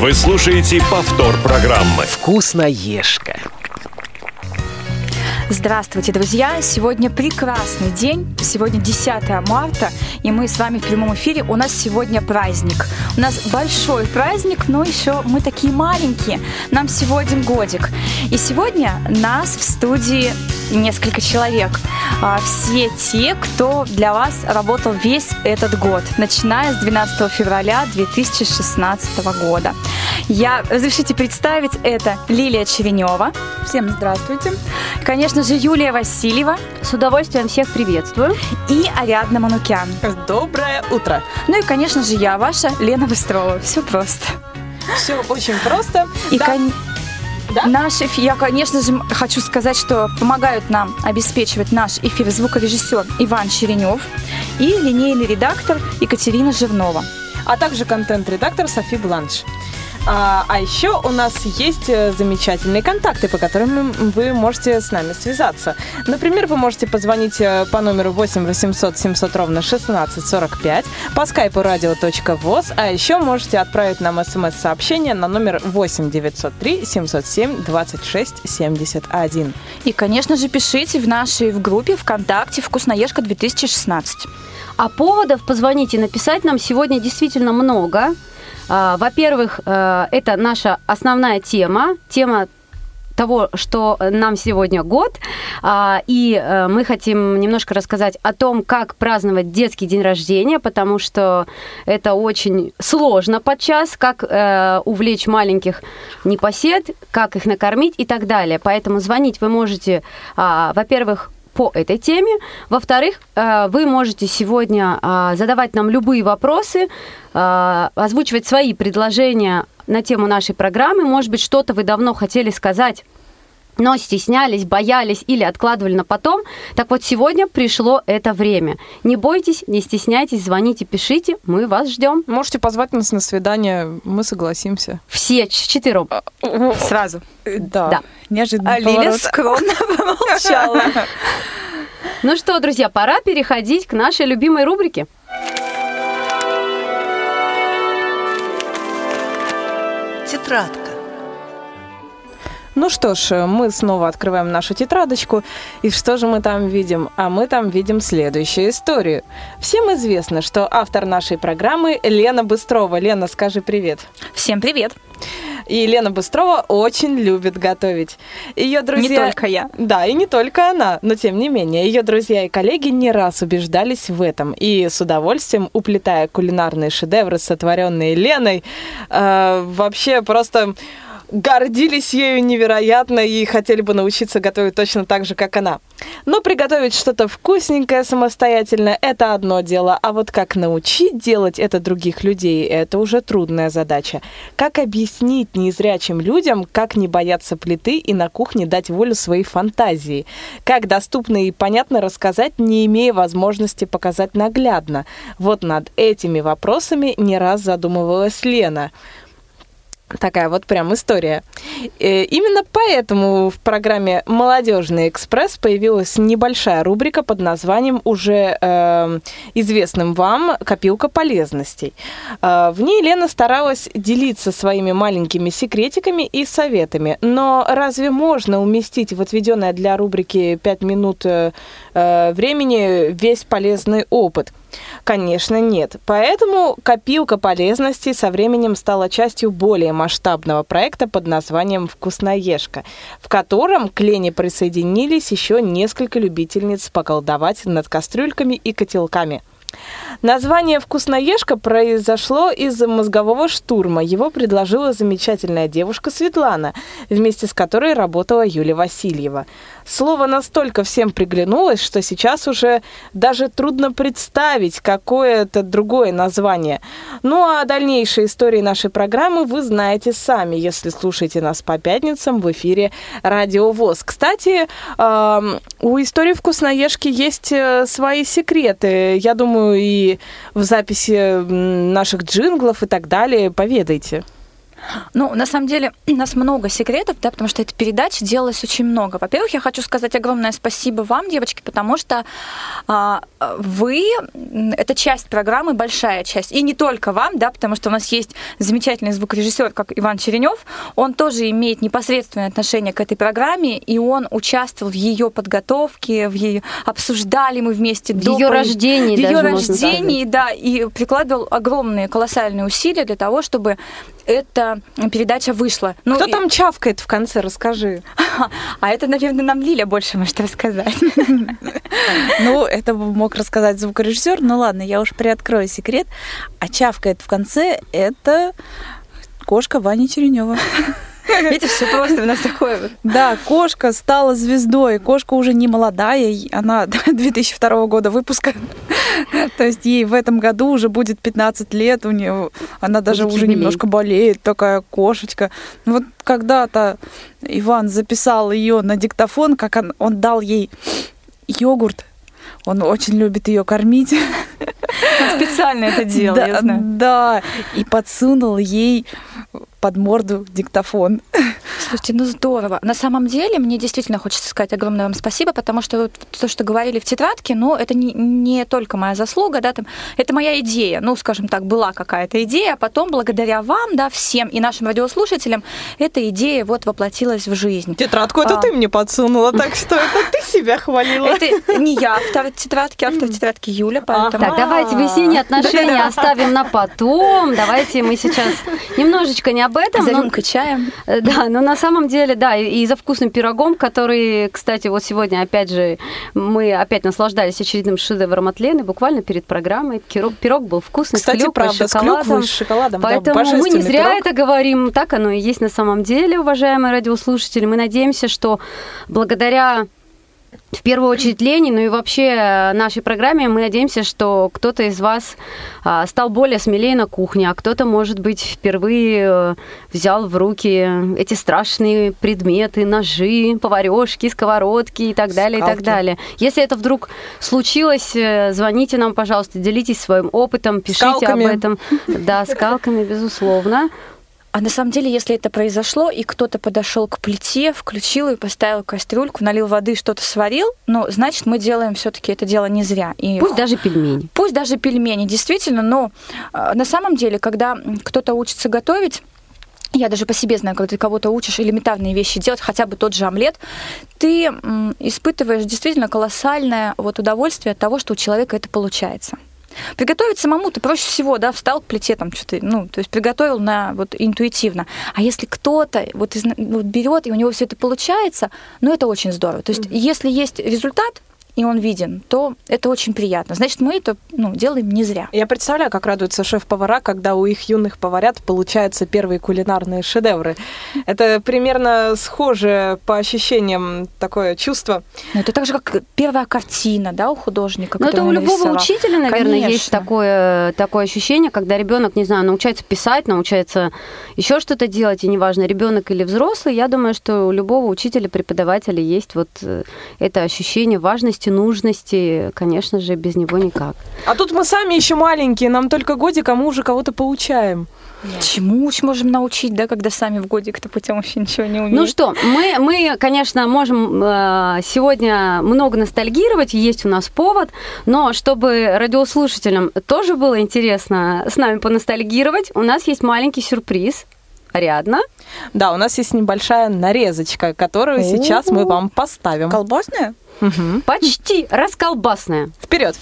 Вы слушаете повтор программы. Вкусноежка. Здравствуйте, друзья! Сегодня прекрасный день. Сегодня 10 марта, и мы с вами в прямом эфире. У нас сегодня праздник. У нас большой праздник, но еще мы такие маленькие. Нам всего один годик. И сегодня нас в студии несколько человек. А, все те, кто для вас работал весь этот год, начиная с 12 февраля 2016 года. Я, разрешите представить, это Лилия Черенева. Всем здравствуйте. Конечно же, Юлия Васильева. С удовольствием всех приветствую. И Ариадна Манукян. Доброе утро. Ну и, конечно же, я, ваша Лена Быстрова. Все просто. Все очень просто. И, да. кон... Да? Наш эфир, я, конечно же, хочу сказать, что помогают нам обеспечивать наш эфир звукорежиссер Иван Черенев и линейный редактор Екатерина Живнова. А также контент-редактор Софи Бланш. А, а еще у нас есть э, замечательные контакты, по которым вы можете с нами связаться. Например, вы можете позвонить э, по номеру 8 800 700 ровно 16 45 по скайпу radio.voz, а еще можете отправить нам смс-сообщение на номер 8 903 707 26 71. И, конечно же, пишите в нашей в группе ВКонтакте «Вкусноежка 2016». А поводов позвонить и написать нам сегодня действительно много. А, во-первых, э, это наша основная тема, тема того, что нам сегодня год, а, и э, мы хотим немножко рассказать о том, как праздновать детский день рождения, потому что это очень сложно подчас, как э, увлечь маленьких непосед, как их накормить и так далее. Поэтому звонить вы можете, а, во-первых, по этой теме. Во-вторых, э, вы можете сегодня э, задавать нам любые вопросы, э, озвучивать свои предложения на тему нашей программы. Может быть, что-то вы давно хотели сказать но стеснялись, боялись или откладывали на потом. Так вот, сегодня пришло это время. Не бойтесь, не стесняйтесь, звоните, пишите, мы вас ждем. Можете позвать нас на свидание, мы согласимся. Все четвером. Сразу. Да. да. Неожиданно. А Лиля скромно помолчала. Ну что, друзья, пора переходить к нашей любимой рубрике. Тетрадка. Ну что ж, мы снова открываем нашу тетрадочку. И что же мы там видим? А мы там видим следующую историю. Всем известно, что автор нашей программы Лена Быстрова. Лена, скажи привет. Всем привет. И Лена Быстрова очень любит готовить. Ее друзья... Не только я. Да, и не только она, но тем не менее. Ее друзья и коллеги не раз убеждались в этом. И с удовольствием, уплетая кулинарные шедевры, сотворенные Леной, э, вообще просто гордились ею невероятно и хотели бы научиться готовить точно так же, как она. Но приготовить что-то вкусненькое самостоятельно – это одно дело, а вот как научить делать это других людей – это уже трудная задача. Как объяснить незрячим людям, как не бояться плиты и на кухне дать волю своей фантазии? Как доступно и понятно рассказать, не имея возможности показать наглядно? Вот над этими вопросами не раз задумывалась Лена – Такая вот прям история. Э, именно поэтому в программе «Молодежный экспресс» появилась небольшая рубрика под названием уже э, известным вам «Копилка полезностей». Э, в ней Лена старалась делиться своими маленькими секретиками и советами. Но разве можно уместить в отведенное для рубрики 5 минут э, э, времени весь полезный опыт? Конечно, нет. Поэтому копилка полезностей со временем стала частью более масштабного проекта под названием «Вкусноежка», в котором к Лене присоединились еще несколько любительниц поколдовать над кастрюльками и котелками – Название «Вкусноежка» произошло из мозгового штурма. Его предложила замечательная девушка Светлана, вместе с которой работала Юлия Васильева. Слово настолько всем приглянулось, что сейчас уже даже трудно представить, какое это другое название. Ну а дальнейшие истории нашей программы вы знаете сами, если слушаете нас по пятницам в эфире Радио ВОЗ. Кстати, у истории «Вкусноежки» есть э, свои секреты. Я думаю, и в записи наших джинглов и так далее. Поведайте. Ну, на самом деле, у нас много секретов, да, потому что эта передача делалась очень много. Во-первых, я хочу сказать огромное спасибо вам, девочки, потому что а, вы это часть программы, большая часть. И не только вам, да, потому что у нас есть замечательный звукорежиссер, как Иван Черенев. Он тоже имеет непосредственное отношение к этой программе, и он участвовал в ее подготовке, в ее обсуждали мы вместе в ее рождении, в ее рождении, да, и прикладывал огромные колоссальные усилия для того, чтобы эта передача вышла. Ну, Кто и... там чавкает в конце, расскажи. А это, наверное, нам Лиля больше может рассказать. Ну, это мог рассказать звукорежиссер. Ну ладно, я уж приоткрою секрет. А чавкает в конце это кошка Вани Черенева. Видите, все просто у нас такое. Да, кошка стала звездой. Кошка уже не молодая, она 2002 года выпуска. То есть ей в этом году уже будет 15 лет, у нее она даже уже немножко болеет, такая кошечка. Вот когда-то Иван записал ее на диктофон, как он, он дал ей йогурт. Он очень любит ее кормить. Он специально это делал, да, я знаю. Да, и подсунул ей под морду диктофон. Слушайте, ну здорово. На самом деле, мне действительно хочется сказать огромное вам спасибо, потому что вот то, что говорили в тетрадке, ну, это не, не только моя заслуга, да, там, это моя идея. Ну, скажем так, была какая-то идея, а потом благодаря вам, да, всем и нашим радиослушателям, эта идея вот воплотилась в жизнь. Тетрадку это а... ты мне подсунула, так что это ты себя хвалила. Это не я автор тетрадки, автор тетрадки Юля, поэтому... Так, давайте выяснение отношения оставим на потом. Давайте мы сейчас немножечко не об этом. За рюмкой чая. Э, да, но на самом деле, да, и за вкусным пирогом, который, кстати, вот сегодня, опять же, мы опять наслаждались очередным шедевром от Лены, буквально перед программой. Пирог, пирог был вкусный, кстати, с клюквой, правда, с шоколадом. С клюквой, с шоколадом, Поэтому да, мы не зря пирог. это говорим, так оно и есть на самом деле, уважаемые радиослушатели. Мы надеемся, что благодаря в первую очередь Лене, ну и вообще нашей программе мы надеемся, что кто-то из вас а, стал более смелее на кухне, а кто-то, может быть, впервые э, взял в руки эти страшные предметы, ножи, поварешки, сковородки и так далее, Скалки. и так далее. Если это вдруг случилось, э, звоните нам, пожалуйста, делитесь своим опытом, пишите скалками. об этом. Да, скалками, безусловно. А на самом деле, если это произошло, и кто-то подошел к плите, включил и поставил кастрюльку, налил воды, что-то сварил, ну, значит, мы делаем все-таки это дело не зря. И пусть даже пельмени. Пусть даже пельмени, действительно, но э, на самом деле, когда кто-то учится готовить, я даже по себе знаю, когда ты кого-то учишь элементарные вещи делать, хотя бы тот же омлет, ты испытываешь действительно колоссальное вот удовольствие от того, что у человека это получается. Приготовить самому ты проще всего, да, встал к плите, там что-то, ну, то есть приготовил на вот интуитивно. А если кто-то вот, из, вот берет, и у него все это получается, ну, это очень здорово. То есть, mm-hmm. если есть результат, и он виден, то это очень приятно. Значит, мы это ну, делаем не зря. Я представляю, как радуются шеф-повара, когда у их юных поварят получаются первые кулинарные шедевры. Это примерно схоже по ощущениям такое чувство. Ну, это так же, как первая картина да, у художника. Но это у любого нарисовал. учителя, наверное, Конечно. есть такое, такое ощущение, когда ребенок, не знаю, научается писать, научается еще что-то делать, и неважно, ребенок или взрослый, я думаю, что у любого учителя, преподавателя есть вот э, это ощущение важности важности, нужности, конечно же, без него никак. А тут мы сами еще маленькие, нам только годик, а мы уже кого-то получаем. Да. Чему можем научить, да, когда сами в годик-то путем вообще ничего не умеем? Ну что, мы, мы конечно, можем э, сегодня много ностальгировать, есть у нас повод, но чтобы радиослушателям тоже было интересно с нами поностальгировать, у нас есть маленький сюрприз. Ариадна? Да, у нас есть небольшая нарезочка, которую У-у-у. сейчас мы вам поставим. Колбасная? Угу. Почти расколбасная. Вперед.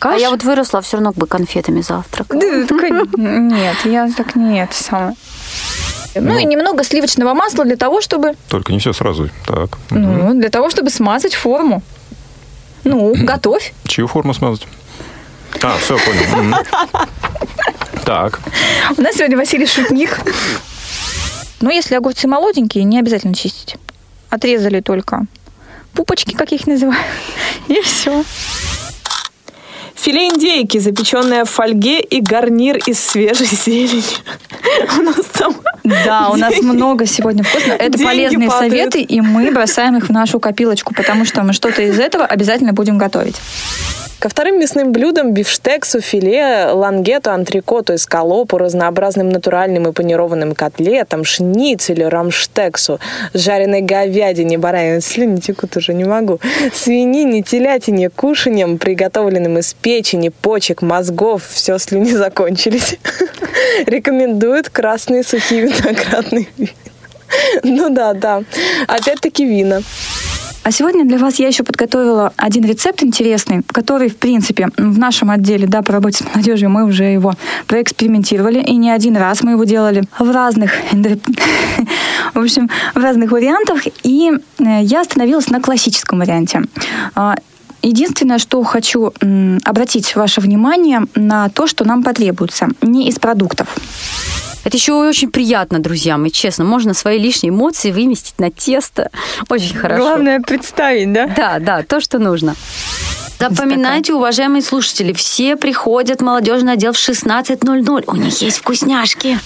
А я вот выросла, все равно бы конфетами завтракала. Нет, я так нет сама. Ну, ну и немного сливочного масла для того, чтобы... Только не все сразу. Так. Ну, угу. для того, чтобы смазать форму. Ну, готовь. Чью форму смазать? А, все, понял. Так. У нас сегодня Василий Шутник. Но если огурцы молоденькие, не обязательно чистить. Отрезали только пупочки, как их называют, и все. Филе индейки, запеченное в фольге и гарнир из свежей зелени. У нас там... Да, у нас много сегодня вкусно. Это полезные советы, и мы бросаем их в нашу копилочку, потому что мы что-то из этого обязательно будем готовить. Ко вторым мясным блюдам бифштексу, филе, лангету, антрикоту, эскалопу, разнообразным натуральным и панированным котлетам, шницелю, рамштексу, жареной говядине, баранины, слюни текут уже, не могу, свинине, телятине, кушаньям, приготовленным из печени, почек, мозгов, все слюни закончились. Рекомендуют красные сухие виноградные вина. Ну да, да. Опять-таки вина. А сегодня для вас я еще подготовила один рецепт интересный, который, в принципе, в нашем отделе, да, по работе с молодежью мы уже его проэкспериментировали, и не один раз мы его делали в разных, в общем, в разных вариантах, и э, я остановилась на классическом варианте. Единственное, что хочу обратить ваше внимание на то, что нам потребуется не из продуктов. Это еще очень приятно, друзья мои, честно. Можно свои лишние эмоции выместить на тесто. Очень хорошо. Главное представить, да? Да, да, то, что нужно. Запоминайте, уважаемые слушатели, все приходят в молодежный отдел в 16.00. У них есть вкусняшки.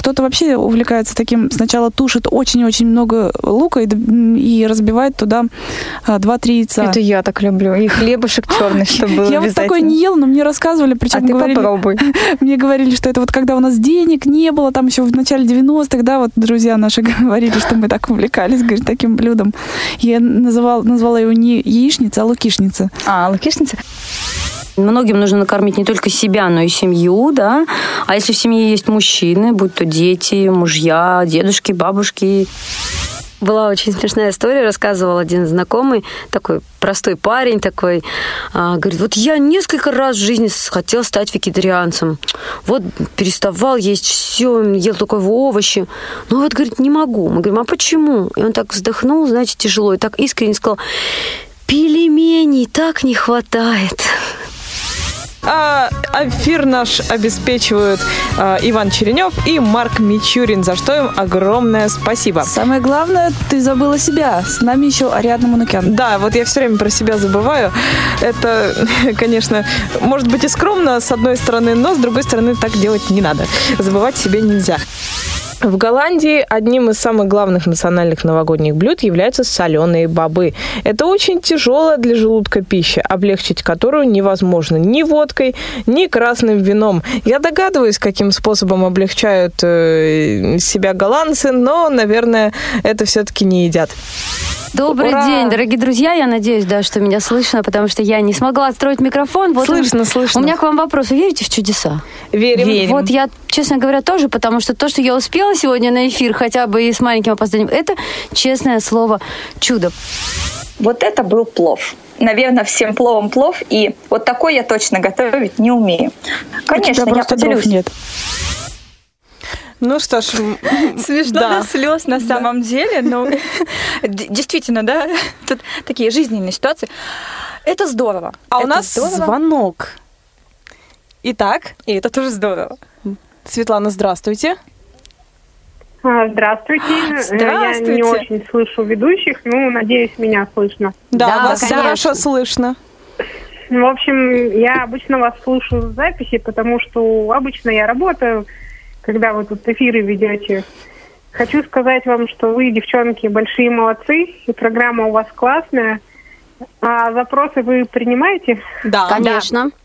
Кто-то вообще увлекается таким, сначала тушит очень-очень много лука и, и разбивает туда 2-3 яйца. Это я так люблю. И хлебушек черный, чтобы было Я вот такое не ела, но мне рассказывали, причем а ты говорили, попробуй. Мне говорили, что это вот когда у нас денег не было, там еще в начале 90-х, да, вот друзья наши говорили, что мы так увлекались, говорит, таким блюдом. Я называл, назвала его не яичница, а лукишница. А, лукишница? Многим нужно накормить не только себя, но и семью, да. А если в семье есть мужчины, будь то дети, мужья, дедушки, бабушки, была очень смешная история, рассказывал один знакомый, такой простой парень такой, а, говорит, вот я несколько раз в жизни хотел стать вегетарианцем. Вот переставал есть все, ел только овощи. Но вот, говорит, не могу. Мы говорим, а почему? И он так вздохнул, знаете, тяжело, и так искренне сказал, пельменей так не хватает. А эфир наш обеспечивают а, Иван Черенев и Марк Мичурин, за что им огромное спасибо. Самое главное, ты забыла себя. С нами еще Ариадна Манукян. Да, вот я все время про себя забываю. Это, конечно, может быть и скромно с одной стороны, но с другой стороны так делать не надо. Забывать себе нельзя. В Голландии одним из самых главных национальных новогодних блюд являются соленые бобы. Это очень тяжелая для желудка пища, облегчить которую невозможно ни водкой, ни красным вином. Я догадываюсь, каким способом облегчают э, себя голландцы, но, наверное, это все-таки не едят. Добрый Ура! день, дорогие друзья. Я надеюсь, да, что меня слышно, потому что я не смогла отстроить микрофон. Вот Слышно, у- слышно. У меня к вам вопрос. Вы верите в чудеса? Верим. Вот я, честно говоря, тоже, потому что то, что я успела сегодня на эфир, хотя бы и с маленьким опозданием, это, честное слово, чудо. Вот это был плов. Наверное, всем пловом плов, и вот такой я точно готовить не умею. У Конечно, тебя я поделюсь. нет. Ну что ж, Смешно Да. до слез на самом деле, но действительно, да, тут такие жизненные ситуации. Это здорово. а у Это нас здорово. звонок. Итак, И это тоже здорово. Светлана, здравствуйте. А, Здравствуйте. Э, Здравствуйте. Я не очень слышу ведущих, ну, надеюсь, меня слышно. Да, Да, вас конечно. хорошо слышно. В общем, я обычно вас слушаю в записи, потому что обычно я работаю, когда вы тут эфиры ведете. Хочу сказать вам, что вы, девчонки, большие молодцы, и программа у вас классная. А запросы вы принимаете? Да. Конечно.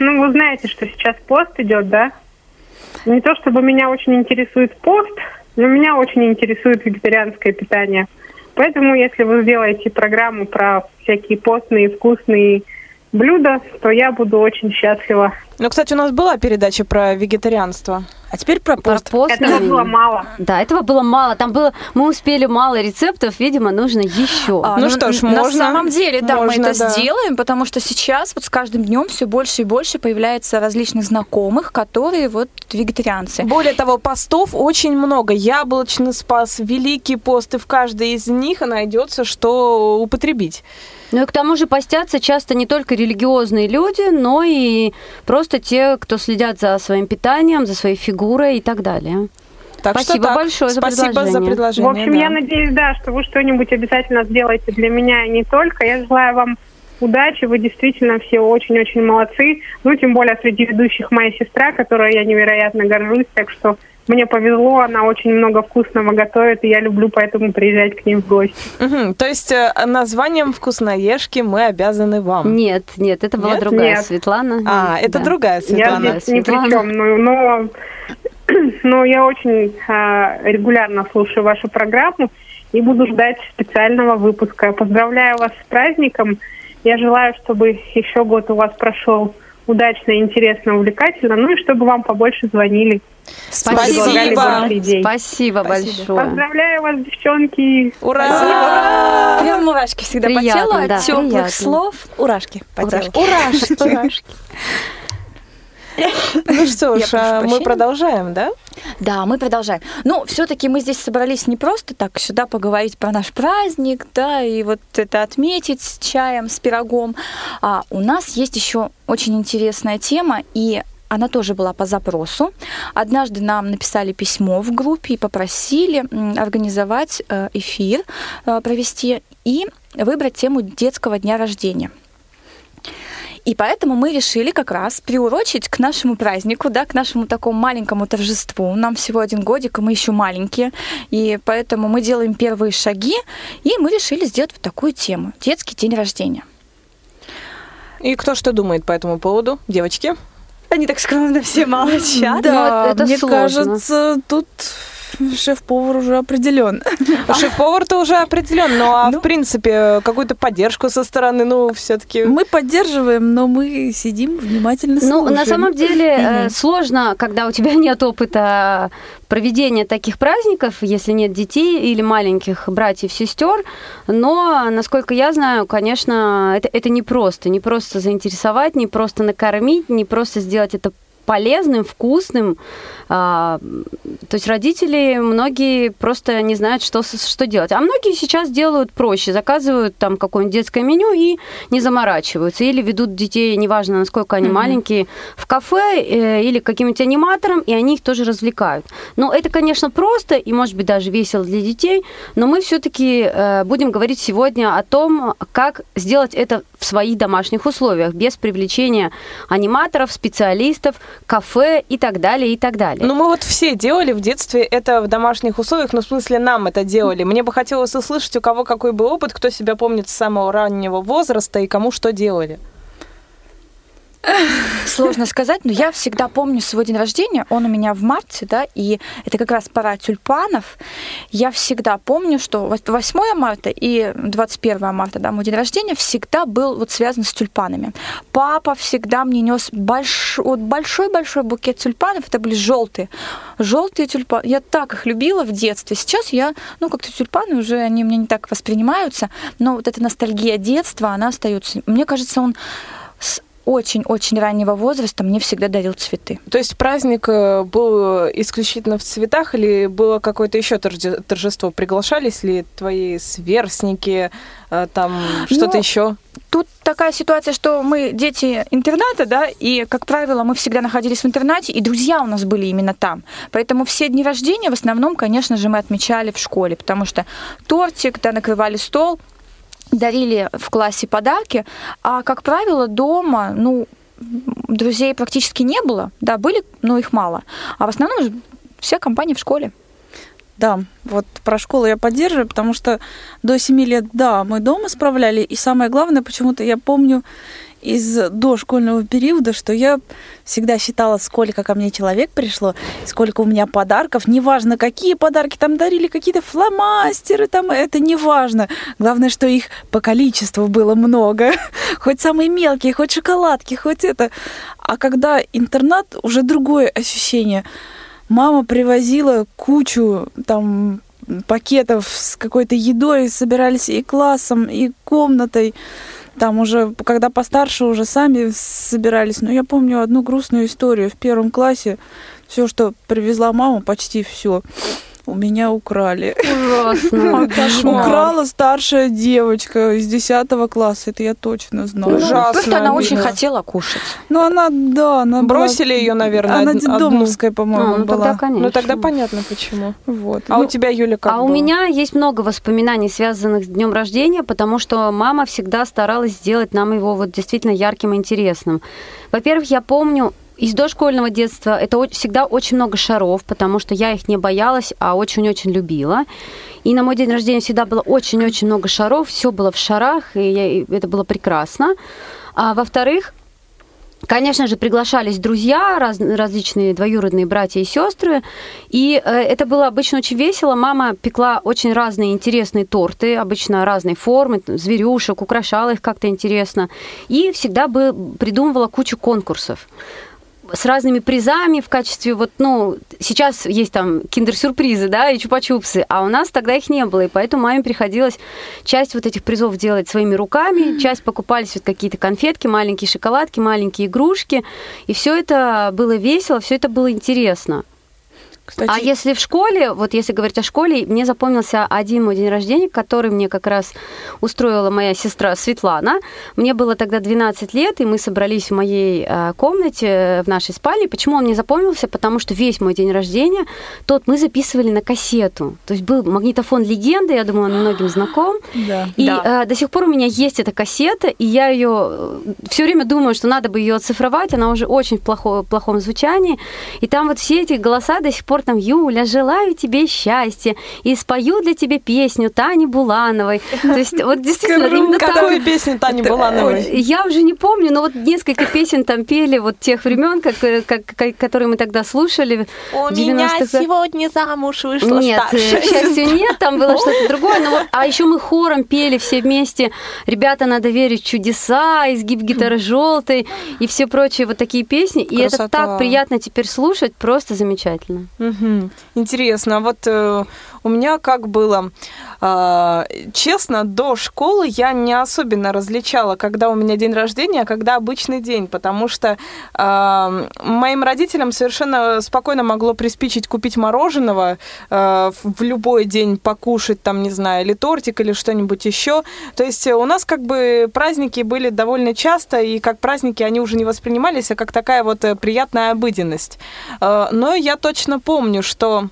Ну, вы знаете, что сейчас пост идет, да? Не то чтобы меня очень интересует пост, но меня очень интересует вегетарианское питание. Поэтому, если вы сделаете программу про всякие постные вкусные блюда, то я буду очень счастлива. Ну, кстати, у нас была передача про вегетарианство. А теперь про Про пост. пост, Этого было мало. Да, этого было мало. Там было, мы успели мало рецептов, видимо, нужно еще. А, Ну что ж, на можно. самом деле, да, мы Можно, это да. сделаем, потому что сейчас вот с каждым днем все больше и больше появляется различных знакомых, которые вот вегетарианцы. Более того, постов очень много. Яблочный спас, Великий пост, и в каждой из них найдется, что употребить. Ну и к тому же постятся часто не только религиозные люди, но и просто те, кто следят за своим питанием, за своей фигурой и так далее. Так Спасибо что так. большое за Спасибо за предложение. предложение. В общем, да. я надеюсь, да, что вы что-нибудь обязательно сделаете для меня и не только. Я желаю вам удачи, вы действительно все очень-очень молодцы. Ну, тем более среди ведущих моя сестра, которой я невероятно горжусь, так что мне повезло, она очень много вкусного готовит, и я люблю поэтому приезжать к ним в гости. Мгм, То есть э, названием «Вкусноежки» мы обязаны вам. Нет, нет, это была Нет? другая Нет. Светлана. А, это Да. другая Я Светлана. здесь ни при Светлана. чем, но, но, но я очень а, регулярно слушаю вашу программу и буду ждать специального выпуска. Поздравляю вас с праздником. Я желаю, чтобы еще год у вас прошел удачно, интересно, увлекательно, ну и чтобы вам побольше звонили. Спасибо. Идеи. Спасибо большое. Поздравляю вас, девчонки. Ура! Прям мурашки всегда по Приятно, телу да, от теплых приятно. слов. Урашки по телу. Урашки. Ну что ж, а мы продолжаем, да? Да, мы продолжаем. Ну, все-таки мы здесь собрались не просто так сюда поговорить про наш праздник, да, и вот это отметить с чаем, с пирогом. А у нас есть еще очень интересная тема, и она тоже была по запросу. Однажды нам написали письмо в группе и попросили организовать э, эфир, э, провести и выбрать тему детского дня рождения. И поэтому мы решили как раз приурочить к нашему празднику, да, к нашему такому маленькому торжеству. Нам всего один годик, и мы еще маленькие. И поэтому мы делаем первые шаги, и мы решили сделать вот такую тему. Детский день рождения. И кто что думает по этому поводу? Девочки? Они так скромно все молчат. Да, это мне сложно. кажется, тут шеф-повар уже определен. Шеф-повар-то уже определен, ну а Ну. в принципе какую-то поддержку со стороны, ну все-таки... Мы поддерживаем, но мы сидим внимательно Ну, слушаем. на самом деле э, сложно, когда у тебя нет опыта проведения таких праздников, если нет детей или маленьких братьев, сестер. Но, насколько я знаю, конечно, это, это не просто. Не просто заинтересовать, не просто накормить, не просто сделать это полезным, вкусным. А, то есть родители многие просто не знают, что, что делать. А многие сейчас делают проще. Заказывают там какое-нибудь детское меню и не заморачиваются. Или ведут детей, неважно, насколько они маленькие, в кафе э, или к каким-нибудь аниматорам, и они их тоже развлекают. Но это, конечно, просто и, может быть, даже весело для детей, но мы все-таки будем говорить сегодня о том, как сделать это в своих домашних условиях, без привлечения аниматоров, специалистов, кафе и так далее, и так далее. Ну, мы вот все делали в детстве это в домашних условиях, ну, в смысле, нам это делали. Мне бы хотелось услышать, у кого какой был опыт, кто себя помнит с самого раннего возраста и кому что делали. Сложно сказать, но я всегда помню свой день рождения. Он у меня в марте, да, и это как раз пора тюльпанов. Я всегда помню, что вот 8 марта и 21 марта, да, мой день рождения всегда был вот связан с тюльпанами. Папа всегда мне нес большой, вот большой-большой букет тюльпанов. Это были желтые, желтые тюльпаны. Я так их любила в детстве. Сейчас я, ну, как-то тюльпаны уже они мне не так воспринимаются, но вот эта ностальгия детства, она остается. Мне кажется, он очень-очень раннего возраста мне всегда дарил цветы. То есть праздник э, был исключительно в цветах или было какое-то еще торже- торжество? Приглашались ли твои сверстники, э, там что-то Ну, еще? Тут такая ситуация, что мы дети интерната, да, и, как правило, мы всегда находились в интернате, и друзья у нас были именно там. Поэтому все дни рождения в основном, конечно же, мы отмечали в школе, потому что тортик, да, накрывали стол, дарили в классе подарки, а, как правило, дома, ну, друзей практически не было, да, были, но их мало. А в основном же вся компания в школе. Да, вот про школу я поддерживаю, потому что до 7 лет, да, мы дома справляли. И самое главное, почему-то я помню из дошкольного периода, что я всегда считала, сколько ко мне человек пришло, сколько у меня подарков. Неважно, какие подарки там дарили, какие-то фломастеры, там, это не важно. Главное, что их по количеству было много. Хоть самые мелкие, хоть шоколадки, хоть это. А когда интернат, уже другое ощущение – мама привозила кучу там пакетов с какой-то едой, собирались и классом, и комнатой. Там уже, когда постарше, уже сами собирались. Но я помню одну грустную историю. В первом классе все, что привезла мама, почти все у меня украли. Ужасно. Украла старшая девочка из 10 класса, это я точно знаю. Ужасно Просто она очень хотела кушать. Ну, она, да, она была- Бросили ее, наверное, Она детдомовская, по-моему, ну была. тогда, конечно. Ну тогда понятно почему. Вот. А Ну, у тебя, Юля, как а у меня есть много воспоминаний, связанных с днем рождения, потому что мама всегда старалась сделать нам его вот действительно ярким и интересным. Во-первых, я помню из дошкольного детства это всегда очень много шаров, потому что я их не боялась, а очень-очень любила. И на мой день рождения всегда было очень-очень много шаров, все было в шарах, и, я- и это было прекрасно. А во-вторых, Конечно же, приглашались друзья, раз- различные двоюродные братья и сестры, и э, это было обычно очень весело. Мама пекла очень разные интересные торты, обычно разной формы, зверюшек, украшала их как-то интересно, и всегда бы придумывала кучу конкурсов с разными призами в качестве вот, ну, сейчас есть там киндер-сюрпризы, да, и чупа-чупсы, а у нас тогда их не было, и поэтому маме приходилось часть вот этих призов делать своими руками, часть покупались вот какие-то конфетки, маленькие шоколадки, маленькие игрушки, и все это было весело, все это было интересно. Кстати, А если в школе, вот если говорить о школе, мне запомнился один мой день рождения, который мне как раз устроила моя сестра Светлана. Мне было тогда 12 лет, и мы собрались в моей э, комнате, э, в нашей спальне. Почему он мне запомнился? Потому что весь мой день рождения тот мы записывали на кассету. То есть был магнитофон легенды, я думаю, он многим знаком. Да. И Да. э, до сих пор у меня есть эта кассета, и я ее все время думаю, что надо бы ее оцифровать. Она уже очень в плохо- плохом звучании. И там вот все эти голоса до сих пор там Юля, желаю тебе счастья. И спою для тебя песню Тани Булановой. То есть вот действительно именно какую песню Тани Булановой? Я уже не помню, но вот несколько песен там пели вот тех времен, как, э, как, как- которые мы тогда слушали. У меня 90-х. сегодня замуж вышла Нет, э, старшая к счастью, нет, там было что-то другое. Но вот, а еще мы хором пели все вместе. Ребята, надо верить в чудеса, изгиб гитары желтой и все прочие вот такие песни. И это так приятно теперь слушать, просто замечательно. Мгм. Интересно. А вот э, у меня как было? А, честно, до школы я не особенно различала, когда у меня день рождения, а когда обычный день, потому что а, моим родителям совершенно спокойно могло приспичить купить мороженого а, в любой день покушать, там, не знаю, или тортик, или что-нибудь еще. То есть у нас как бы праздники были довольно часто, и как праздники они уже не воспринимались, а как такая вот э, приятная обыденность. Но я точно помню, что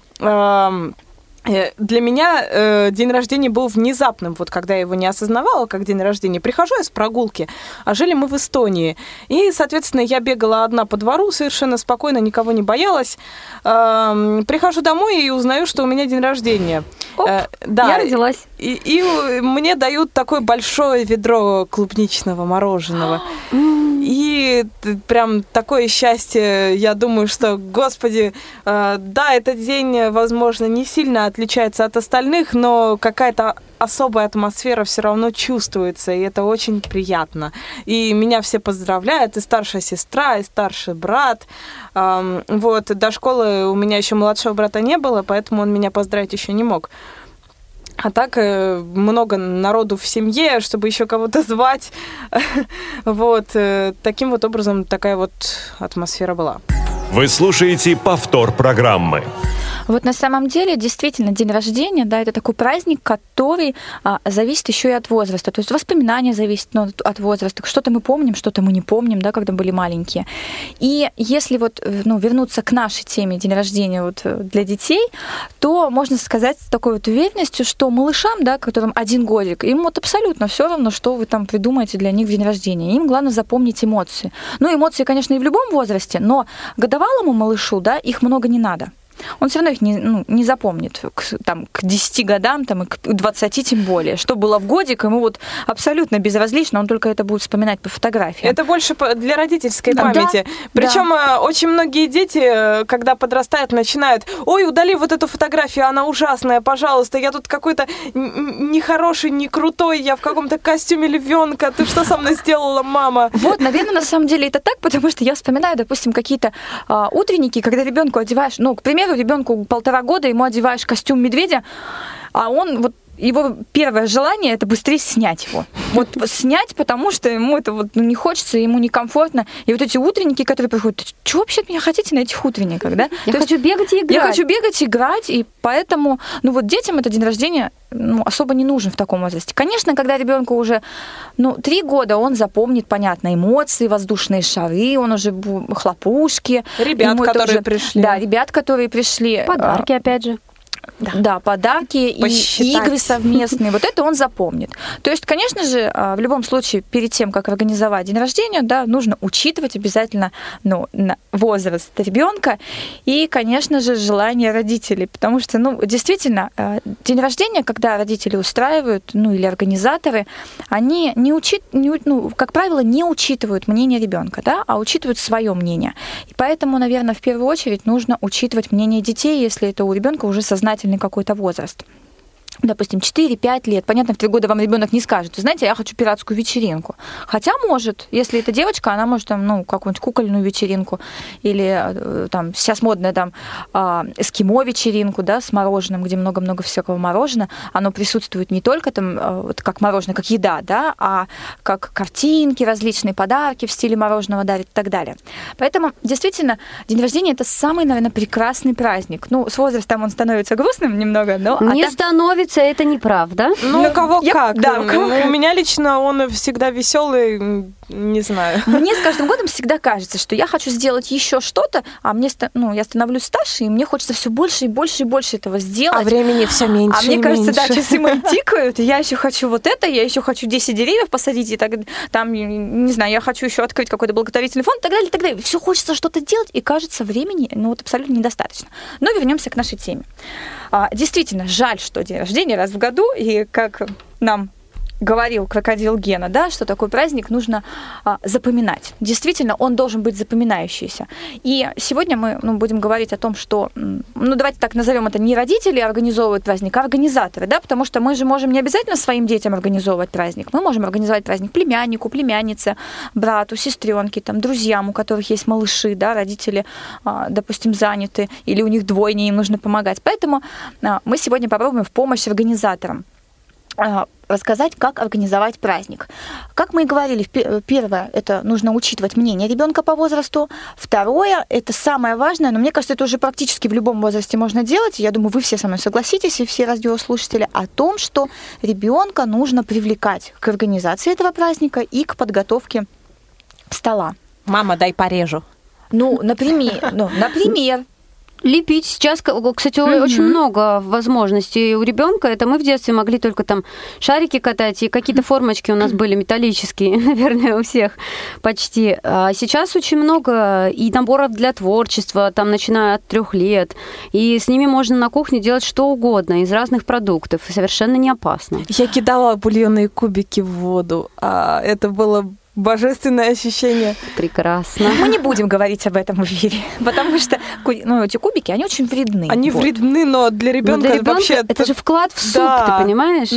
для меня э, день рождения был внезапным, вот когда я его не осознавала, как день рождения. Прихожу я с прогулки, а жили мы в Эстонии. И, соответственно, я бегала одна по двору совершенно спокойно, никого не боялась. Эм, прихожу домой и узнаю, что у меня день рождения. Оп, Э, да, Я родилась. И, и мне дают такое большое ведро клубничного мороженого. И прям такое счастье, я думаю, что, господи, э, да, этот день, возможно, не сильно отличается от остальных, но какая-то особая атмосфера все равно чувствуется, и это очень приятно. И меня все поздравляют, и старшая сестра, и старший брат. Вот, до школы у меня еще младшего брата не было, поэтому он меня поздравить еще не мог. А так э, много народу в семье, чтобы еще кого-то звать. Вот. э, Таким вот образом такая вот атмосфера была. Вы слушаете повтор программы. Вот на самом деле, действительно, день рождения, да, это такой праздник, который а, зависит еще и от возраста. То есть воспоминания зависят ну, от- возраста. Что-то мы помним, что-то мы не помним, да, когда были маленькие. И если вот э, ну, вернуться к нашей теме день рождения вот, э, для детей, то можно сказать с такой вот уверенностью, что малышам, да, которым один годик, им вот абсолютно все равно, что вы там придумаете для них в день рождения. Им главное запомнить эмоции. Ну, эмоции, конечно, и в любом возрасте, но годовалому малышу, да, их много не надо он все равно их не, ну, не запомнит к, там, к 10 годам там, и к 20 тем более. Что было в годик, ему вот абсолютно безразлично, он только это будет вспоминать по фотографиям. Это больше для родительской Да, памяти. да, Причем э, очень многие дети, э, когда подрастают, начинают, ой, удали вот эту фотографию, она ужасная, пожалуйста, я тут какой-то нехороший, не крутой, я в каком-то костюме львенка, ты что со мной сделала, мама? Вот, наверное, на самом деле это так, потому что я вспоминаю, допустим, какие-то а, утренники, когда ребенку одеваешь, ну, к примеру, ребенку полтора года, ему одеваешь костюм медведя, а он вот его первое желание это быстрее снять его. Вот снять, потому что ему это вот ну, не хочется, ему некомфортно. И вот эти утренники, которые приходят, что вообще от меня хотите на этих утренниках, да? Я То есть хочу бегать и играть. Я хочу бегать, играть, и поэтому, ну вот детям этот день рождения ну, особо не нужен в таком возрасте. Конечно, когда ребенку уже, ну, три года, он запомнит, понятно, эмоции, воздушные шары, он уже хлопушки. Ребят, это которые уже- пришли. Да, ребят, которые пришли. Подарки, опять же. Да. да, подарки Посчитать. и игры совместные. Вот это он запомнит. То есть, конечно же, а, в любом случае, перед тем, как организовать день рождения, да, нужно учитывать обязательно ну, возраст ребенка и, конечно же, желание родителей. Потому что, ну, действительно, а, день рождения, когда родители устраивают, ну, или организаторы, они не учит, не, ну, как правило, не учитывают мнение ребенка, да, а учитывают свое мнение. И поэтому, наверное, в первую очередь нужно учитывать мнение детей, если это у ребенка уже сознательный какой-то возраст допустим, 4-5 лет. Понятно, в 3 года вам ребенок не скажет, вы знаете, я хочу пиратскую вечеринку. Хотя может, если это девочка, она может там, ну, какую-нибудь кукольную вечеринку или э, там сейчас модная там а, эскимо вечеринку, да, с мороженым, где много-много всякого мороженого. Оно присутствует не только там э, вот как мороженое, как еда, да, а как картинки, различные подарки в стиле мороженого дарит и так далее. Поэтому действительно день рождения это самый, наверное, прекрасный праздник. Ну, с возрастом он становится грустным немного, но... Не а так... становится оказывается, это неправда. Ну, на кого я, как. Да, у, кого у меня лично он всегда веселый, не знаю. Мне с каждым годом всегда кажется, что я хочу сделать еще что-то, а мне, ну, я становлюсь старше, и мне хочется все больше и больше и больше этого сделать. А времени все меньше. А мне кажется, меньше. да, часы мои тикают, и я еще хочу вот это, я еще хочу 10 деревьев посадить, и так, там, не знаю, я хочу еще открыть какой-то благотворительный фонд, и так далее, и так далее. Все хочется что-то делать, и кажется, времени, ну, вот абсолютно недостаточно. Но вернемся к нашей теме. А, действительно, жаль, что день рождения раз в году, и как нам говорил крокодил Гена, да, что такой праздник нужно а, запоминать. Действительно, он должен быть запоминающийся. И сегодня мы ну, будем говорить о том, что, ну давайте так назовем это, не родители организовывают праздник, а организаторы, да, потому что мы же можем не обязательно своим детям организовывать праздник, мы можем организовать праздник племяннику, племяннице, брату, сестренке, там, друзьям, у которых есть малыши, да, родители, а, допустим, заняты, или у них двойне, им нужно помогать. Поэтому а, мы сегодня попробуем в помощь организаторам рассказать, как организовать праздник. Как мы и говорили, первое, это нужно учитывать мнение ребенка по возрасту. Второе, это самое важное, но мне кажется, это уже практически в любом возрасте можно делать. Я думаю, вы все со мной согласитесь, и все радиослушатели, о том, что ребенка нужно привлекать к организации этого праздника и к подготовке стола. Мама, дай порежу. Ну, например, ну, например, Лепить сейчас, кстати, угу. очень много возможностей у ребенка. Это мы в детстве могли только там шарики катать, и какие-то формочки у нас были металлические, наверное, у всех почти. А сейчас очень много и наборов для творчества, там начиная от трех лет. И с ними можно на кухне делать что угодно из разных продуктов. Совершенно не опасно. Я кидала бульонные кубики в воду. А это было божественное ощущение. Прекрасно. Мы не будем говорить об этом в эфире, потому что ну, эти кубики, они очень вредны. Они вот. вредны, но для ребенка, для ребенка вообще... Это же вклад в суп, да. ты понимаешь?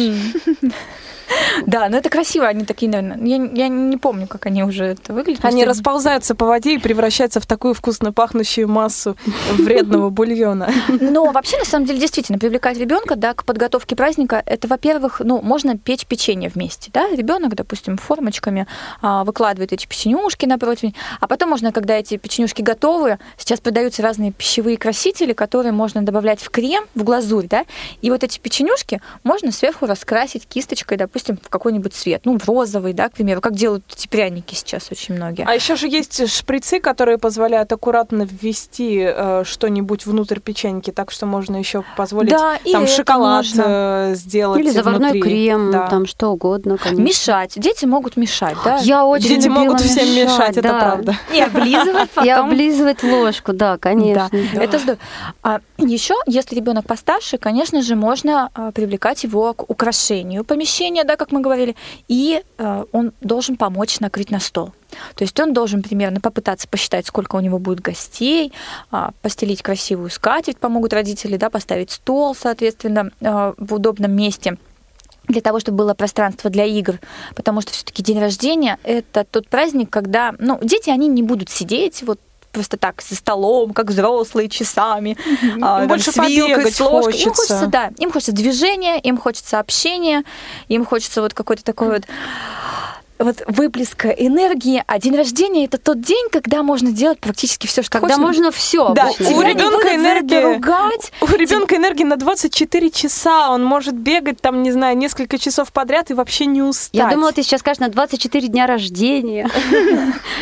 Да, но это красиво. Они такие, наверное, я, я не помню, как они уже это выглядят. Они расползаются по воде и превращаются в такую вкусно пахнущую массу вредного бульона. Но вообще, на самом деле, действительно, привлекать ребенка да, к подготовке праздника, это, во-первых, ну, можно печь печенье вместе. Да? Ребенок, допустим, формочками а, выкладывает эти печенюшки на противень, а потом можно, когда эти печенюшки готовы, сейчас продаются разные пищевые красители, которые можно добавлять в крем, в глазурь, да, и вот эти печенюшки можно сверху раскрасить кисточкой, допустим, допустим, в какой-нибудь цвет, ну, в розовый, да, к примеру, как делают эти пряники сейчас очень многие. А еще же есть шприцы, которые позволяют аккуратно ввести э, что-нибудь внутрь печеньки, так что можно еще позволить да, там шоколад можно. э, сделать Или заварной внутри. крем, да. там что угодно, конечно. Мешать. Дети могут мешать, да? Я очень Дети могут всем мешать, мешать, да. это правда. И облизывать потом. И облизывать ложку, да, конечно. Да, да. Это здорово. А еще, если ребенок постарше, конечно же, можно а, привлекать его к украшению помещения, да, как мы говорили, и э, он должен помочь накрыть на стол. То есть он должен примерно попытаться посчитать, сколько у него будет гостей, э, постелить красивую скатерть, помогут родители, да, поставить стол, соответственно, э, в удобном месте для того, чтобы было пространство для игр, потому что все-таки день рождения это тот праздник, когда, ну, дети они не будут сидеть вот просто так за столом, как взрослые, часами, а, больше там, с вилкой, с ложкой. хочется. Им хочется, да, им хочется движения, им хочется общения, им хочется вот какой-то такой вот вот выплеска энергии, а день рождения это тот день, когда можно делать практически все, что Когда хочешь. можно все. Да, Тебя у не ребенка будут за это энергия. ругать. У ребенка энергии на 24 часа. Он может бегать там, не знаю, несколько часов подряд и вообще не устать. Я думала, ты сейчас скажешь на 24 дня рождения.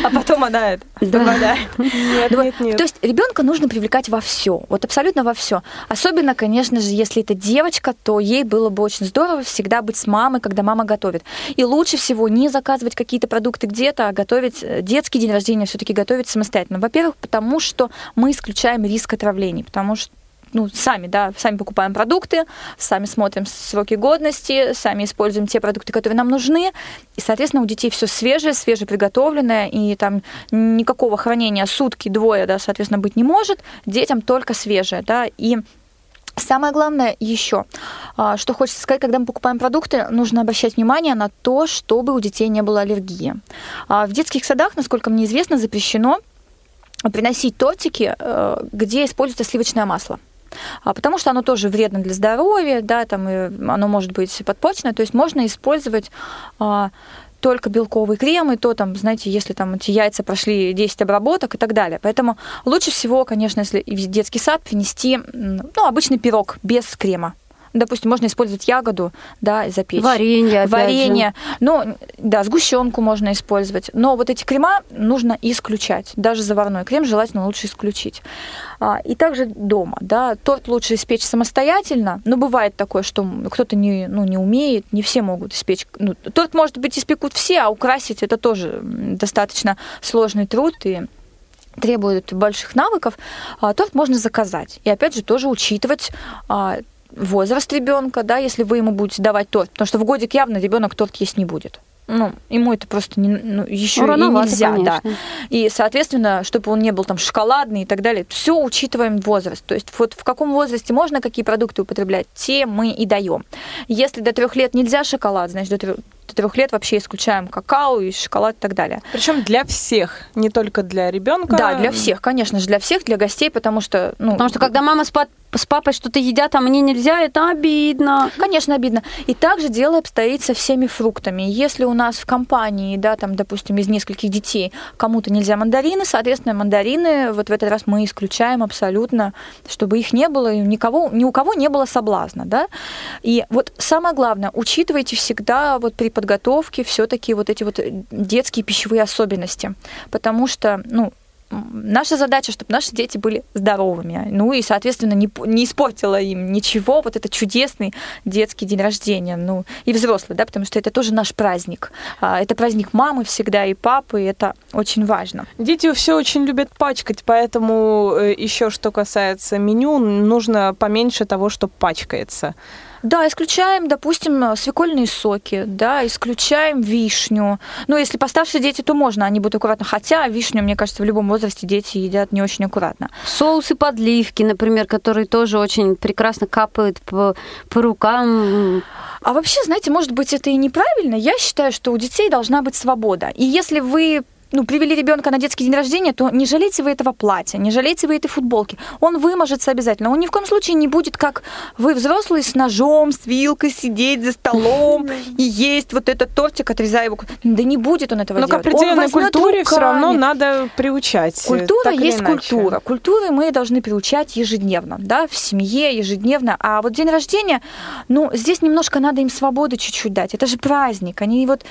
А потом она это Да. выпадает. Нет, нет, нет. То есть ребенка нужно привлекать во все, вот абсолютно во все. Особенно, конечно же, если это девочка, то ей было бы очень здорово всегда быть с мамой, когда мама готовит. И лучше всего не заказывать какие-то продукты где-то, а готовить э, детский день рождения все-таки готовить самостоятельно. Во-первых, потому что мы исключаем риск отравлений, потому что ну, сами, да, сами покупаем продукты, сами смотрим сроки годности, сами используем те продукты, которые нам нужны, и, соответственно, у детей все свежее, свежеприготовленное, и там никакого хранения сутки, двое, да, соответственно, быть не может, детям только свежее, да, и Самое главное еще, а, что хочется сказать, когда мы покупаем продукты, нужно обращать внимание на то, чтобы у детей не было аллергии. А В детских садах, насколько мне известно, запрещено приносить тортики, э, где используется сливочное масло. А, Потому что оно тоже вредно для здоровья, да, там и оно может быть подпорченное. То есть можно использовать только белковый крем, и то там, знаете, если там эти яйца прошли 10 обработок и так далее. Поэтому лучше всего, конечно, если в детский сад принести, ну, обычный пирог без крема. Допустим, можно использовать ягоду, да, и запечь. Варенье, же. Варенье. Ну, да, сгущенку можно использовать. Но вот эти крема нужно исключать. Даже заварной крем желательно лучше исключить. А, И также дома, да, торт лучше испечь самостоятельно. Но бывает такое, что кто-то не, ну, не умеет, не все могут испечь. Ну, торт, может быть, испекут все, а украсить это тоже достаточно сложный труд и требует больших навыков, а, торт можно заказать. И опять же тоже учитывать а, возраст ребенка, да, если вы ему будете давать торт, потому что в годик явно ребенок торт есть не будет. Ну, ему это просто не, ну, еще Ну, и нельзя, да. конечно. И, соответственно, чтобы он не был там шоколадный и так далее, все учитываем возраст. То есть вот в каком возрасте можно какие продукты употреблять, те мы и даем. Если до трех лет нельзя шоколад, значит до трех, до трех лет вообще исключаем какао и шоколад и так далее. Причем для всех, не только для ребенка. Да, для всех, конечно же, для всех, для гостей, потому что, ну, Потому что когда мама с, пап- с папой что-то едят, а мне нельзя, это обидно. Конечно, обидно. И также дело обстоит со всеми фруктами. Если у нас в компании, да, там, допустим, из нескольких детей кому-то нельзя мандарины, соответственно, мандарины вот в этот раз мы исключаем абсолютно, чтобы их не было, и никого, ни у кого не было соблазна, да. И вот самое главное, учитывайте всегда вот при подготовке все-таки вот эти вот детские пищевые особенности, потому что, ну, наша задача, чтобы наши дети были здоровыми. Ну и, соответственно, не, не испортила им ничего вот этот чудесный детский день рождения. Ну и взрослый, да, потому что это тоже наш праздник. А, Это праздник мамы всегда и папы, и это очень важно. Дети все очень любят пачкать, поэтому еще что касается меню, нужно поменьше того, что пачкается. Да, исключаем, допустим, свекольные соки, да, исключаем вишню. Ну, если постарше дети, то можно, они будут аккуратно. Хотя вишню, мне кажется, в любом возрасте дети едят не очень аккуратно. Соусы подливки, например, которые тоже очень прекрасно капают по, по рукам. А вообще, знаете, может быть, это и неправильно. Я считаю, что у детей должна быть свобода. И если вы ну, привели ребенка на детский день рождения, то не жалейте вы этого платья, не жалейте вы этой футболки. Он выможется обязательно. Он ни в коем случае не будет, как вы взрослые, с ножом, с вилкой сидеть за столом и есть вот этот тортик, отрезая его. Да не будет он этого Но к делать. определенной Он возьмет культуре все равно руками. надо приучать. Культура так или есть культура. Культуры мы должны приучать ежедневно, да, в семье ежедневно. А вот день рождения, ну, здесь немножко надо им свободы чуть-чуть дать. Это же праздник. Они вот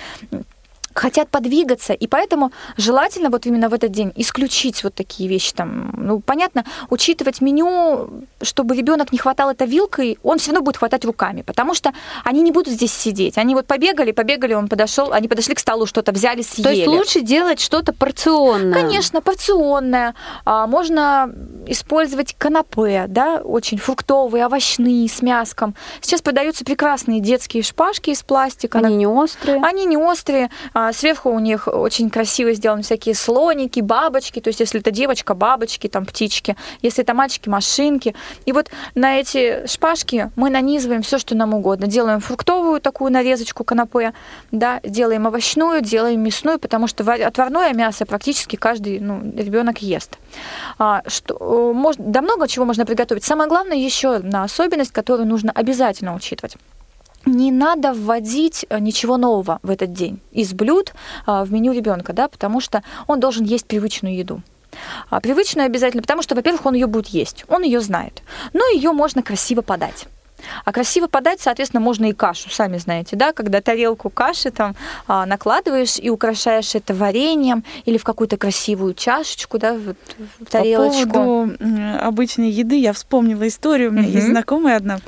хотят подвигаться, и поэтому желательно вот именно в этот день исключить вот такие вещи там. Ну, понятно, учитывать меню, чтобы ребенок не хватал это вилкой, он все равно будет хватать руками, потому что они не будут здесь сидеть. Они вот побегали, побегали, он подошел, они подошли к столу, что-то взяли, съели. То есть лучше делать что-то порционное. Конечно, порционное. А, Можно использовать канапе, да, очень фруктовые, овощные, с мяском. Сейчас продаются прекрасные детские шпажки из пластика. Они не острые. Они не острые. А, Сверху у них очень красиво сделаны всякие слоники, бабочки. То есть, если это девочка, бабочки, там птички. Если это мальчики, машинки. И вот на эти шпажки мы нанизываем все, что нам угодно. Делаем фруктовую такую нарезочку канапе, да, делаем овощную, делаем мясную, потому что вар- отварное мясо практически каждый ну, ребенок ест. А, что, э, можно, да много чего можно приготовить. Самое главное еще одна особенность, которую нужно обязательно учитывать. Не надо вводить э, ничего нового в этот день из блюд а, в меню ребенка, да, потому что он должен есть привычную еду. А привычную обязательно, потому что, во-первых, он ее будет есть, он ее знает, но ее можно красиво подать. А красиво подать, соответственно, можно и кашу, сами знаете, да, когда тарелку каши там а, накладываешь и украшаешь это вареньем или в какую-то красивую чашечку, да, вот, в тарелочку. По поводу обычной еды я вспомнила историю. У меня угу. есть знакомая одна.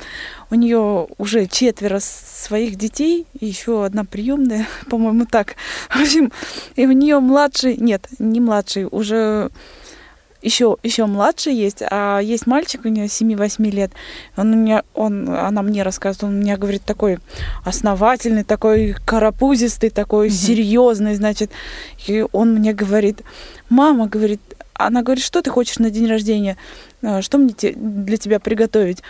У нее уже четверо своих детей, и еще одна приемная, по-моему, так. В общем, и у нее младший, нет, не младший, уже еще, еще младший есть, а есть мальчик у нее 7-8 лет. Он у меня, он, она мне рассказывает, он у меня говорит такой основательный, такой карапузистый, такой mm-hmm. серьезный, значит. И он мне говорит, мама, говорит, она говорит, что ты хочешь на день рождения? «А, что мне для тебя приготовить?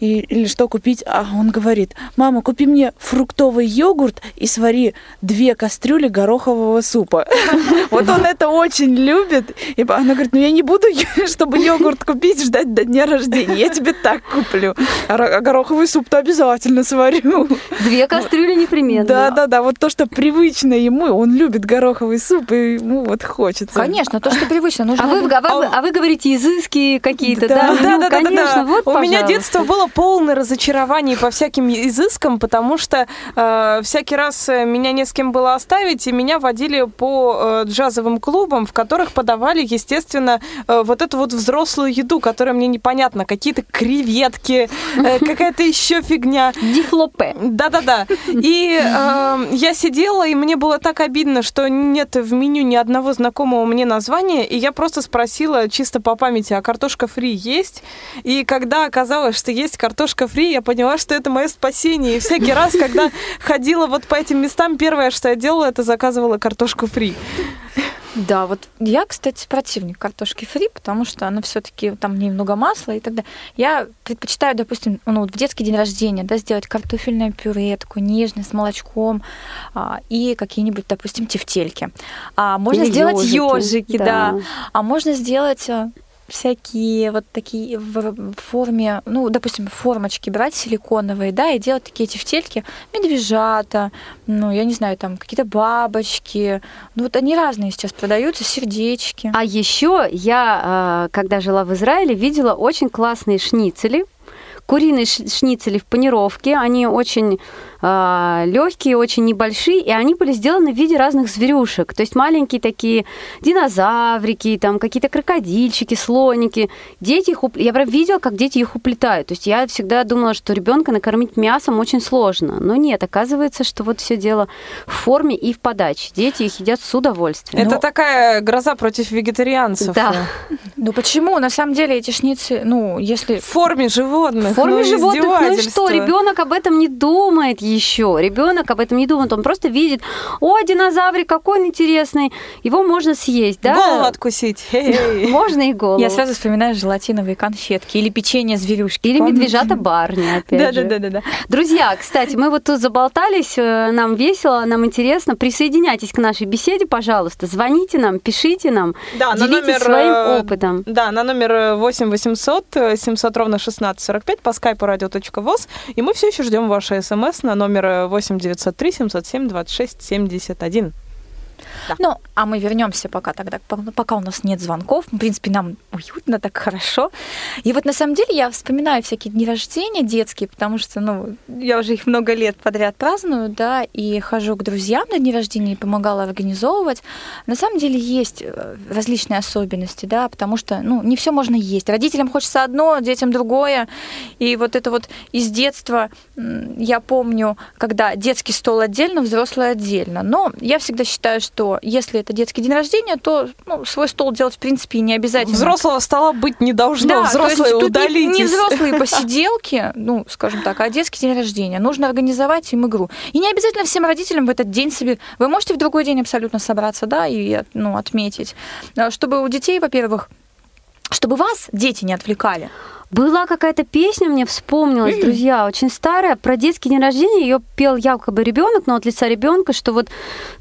И, или что купить, а он говорит, мама, купи мне фруктовый йогурт и свари две кастрюли горохового супа. Вот он это очень любит. И она говорит, ну я не буду, чтобы йогурт купить, ждать до дня рождения. Я тебе так куплю. А гороховый суп-то обязательно сварю. Две кастрюли непременно. Да, да, да. Вот то, что привычно ему, он любит гороховый суп, и ему вот хочется. Конечно, то, что привычно. Нужно... А, вы, а, вы, а вы говорите изыски какие-то, да? Да, да, да, конечно. Вот, У меня детство было полное разочарование по всяким изыскам, потому что э, всякий раз э, меня не с кем было оставить, и меня водили по э, джазовым клубам, в которых подавали, естественно, э, вот эту вот взрослую еду, которая мне непонятна. Какие-то креветки, э, какая-то еще фигня. Дифлопе. Да-да-да. И э, я сидела, и мне было так обидно, что нет в меню ни одного знакомого мне названия, и я просто спросила чисто по памяти, а картошка фри есть? И когда оказалось, что есть картошка фри, я поняла, что это мое спасение. И всякий раз, когда ходила вот по этим местам, первое, что я делала, это заказывала картошку фри. Да, вот я, кстати, противник картошки фри, потому что она все-таки там немного масла и так далее. Я предпочитаю, допустим, ну, вот в детский день рождения, да, сделать картофельную пюретку, нежную, с молочком а, и какие-нибудь, допустим, тефтельки. А можно Или сделать ежики, да. да. А можно сделать а, всякие вот такие в форме, ну, допустим, формочки брать силиконовые, да, и делать такие тефтельки, медвежата, ну, я не знаю, там какие-то бабочки, ну, вот они разные сейчас продаются, сердечки. А еще я, а, когда жила в Израиле, видела очень классные шницели, куриные шницели в панировке, они очень а, легкие, очень небольшие, и они были сделаны в виде разных зверюшек. То есть маленькие такие динозаврики, там какие-то крокодильчики, слоники. Дети их, я прям видела, как дети их уплетают. То есть я всегда думала, что ребенка накормить мясом очень сложно. Но нет, оказывается, что вот все дело в форме и в подаче. Дети их едят с удовольствием. Это ну, такая гроза против вегетарианцев. Да. Ну почему? На самом деле эти шницы, ну, если... В форме животных. В форме ну, животных. Ну и что? Ребенок об этом не думает еще. Ребенок об этом не думает, он просто видит, о, динозаврик, какой он интересный, его можно съесть, да? Голову откусить. Можно и голову. Я сразу вспоминаю желатиновые конфетки или печенье зверюшки. Или медвежата барни, опять же. Да, да, да. Друзья, кстати, мы вот тут заболтались, э, нам весело, нам интересно. Присоединяйтесь к нашей беседе, пожалуйста. Звоните нам, пишите нам, да, делитесь номер, своим э, опытом. Да, на номер 8 800 700 ровно 1645 по скайпу radio.voz. И мы все еще ждем ваши смс на номер 8 903 707 26 71. Да. Ну, а мы вернемся пока тогда, пока у нас нет звонков. В принципе, нам уютно, так хорошо. И вот на самом деле я вспоминаю всякие дни рождения детские, потому что, ну, я уже их много лет подряд праздную, да, и хожу к друзьям на дни рождения и помогала организовывать. На самом деле есть э, различные особенности, да, потому что, ну, не все можно есть. Родителям хочется одно, детям другое. И вот это вот из детства я помню, когда детский стол отдельно, взрослый отдельно. Но я всегда считаю, что если это детский день рождения, то ну, свой стол делать в принципе не обязательно. Взрослого стола быть не должно, да, взрослые то есть удалитесь. Не, не взрослые посиделки, ну, скажем так, а детский день рождения. Нужно организовать им игру. И не обязательно всем родителям в этот день себе... Вы можете в другой день абсолютно собраться, да, и ну, отметить. Чтобы у детей, во-первых, чтобы вас дети не отвлекали? Была какая-то песня, мне вспомнилась, друзья, очень старая, про детский день рождения. Ее пел якобы ребенок, но от лица ребенка, что вот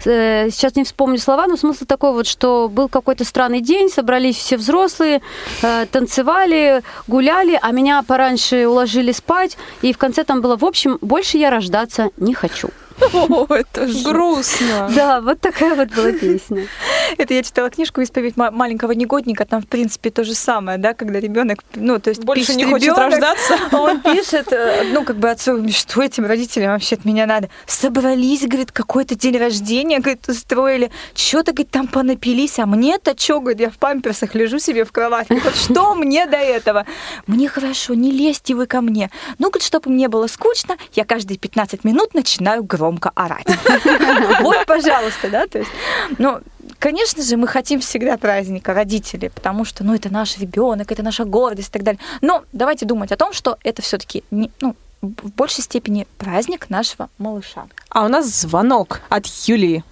э, сейчас не вспомню слова, но смысл такой вот, что был какой-то странный день, собрались все взрослые, э, танцевали, гуляли, а меня пораньше уложили спать, и в конце там было, в общем, больше я рождаться не хочу. О, это Грустно. Да, вот такая вот была песня. Это я читала книжку «Исповедь ма- маленького негодника». Там, в принципе, то же самое, да, когда ребенок, ну, то есть Больше пишет не хочет рождаться. а Он пишет, э, ну, как бы отцу, «Ну, что этим родителям вообще от меня надо? Собрались, говорит, какой-то день рождения, говорит, устроили. Что-то, говорит, там понапились, а мне-то что, говорит, я в памперсах лежу себе в кровати. Вот что мне до этого? Мне хорошо, не лезьте вы ко мне. Ну, говорит, чтобы мне было скучно, я каждые 15 минут начинаю громко орать. Вот, пожалуйста, да, то есть, ну, Конечно же, мы хотим всегда праздника родителей, потому что, ну, это наш ребенок, это наша гордость и так далее. Но давайте думать о том, что это все-таки, ну, в большей степени праздник нашего малыша. А у нас звонок от Юлии.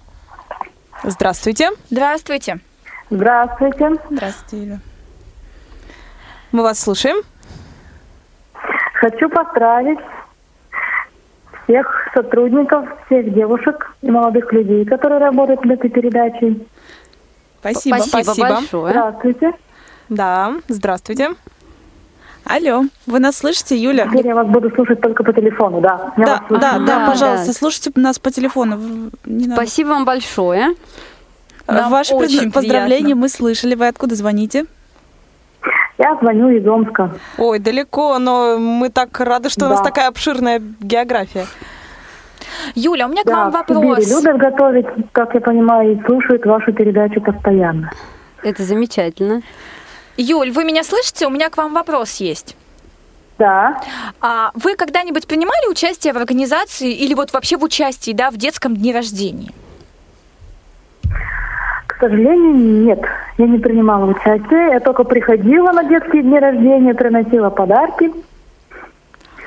Здравствуйте. Здравствуйте. Здравствуйте. Здравствуйте, Юля. Мы вас слушаем. Хочу поздравить всех сотрудников, всех девушек и молодых людей, которые работают над этой передачей. Спасибо. Спасибо, большое. Здравствуйте. Да, здравствуйте. Алло, вы нас слышите, Юля? Теперь я вас буду слушать только по телефону, да. Я Да, да, Ага, да, пожалуйста, да. слушайте нас по телефону. Не надо. Спасибо вам большое. Нам Ваше очень пред- поздравление приятно. мы слышали. Вы откуда звоните? Я звоню из Омска. Ой, далеко, но мы так рады, что у нас Да. такая обширная география. Юля, у меня к Да, вам в Сибири вопрос. любят готовить, как я понимаю, и слушают вашу передачу постоянно. Это замечательно. Юль, вы меня слышите? У меня к вам вопрос есть. Да. А вы когда-нибудь принимали участие в организации или вот вообще в участии, да, в детском дне рождения? К сожалению, нет. Я не принимала участие. Я только приходила на детские дни рождения, приносила подарки.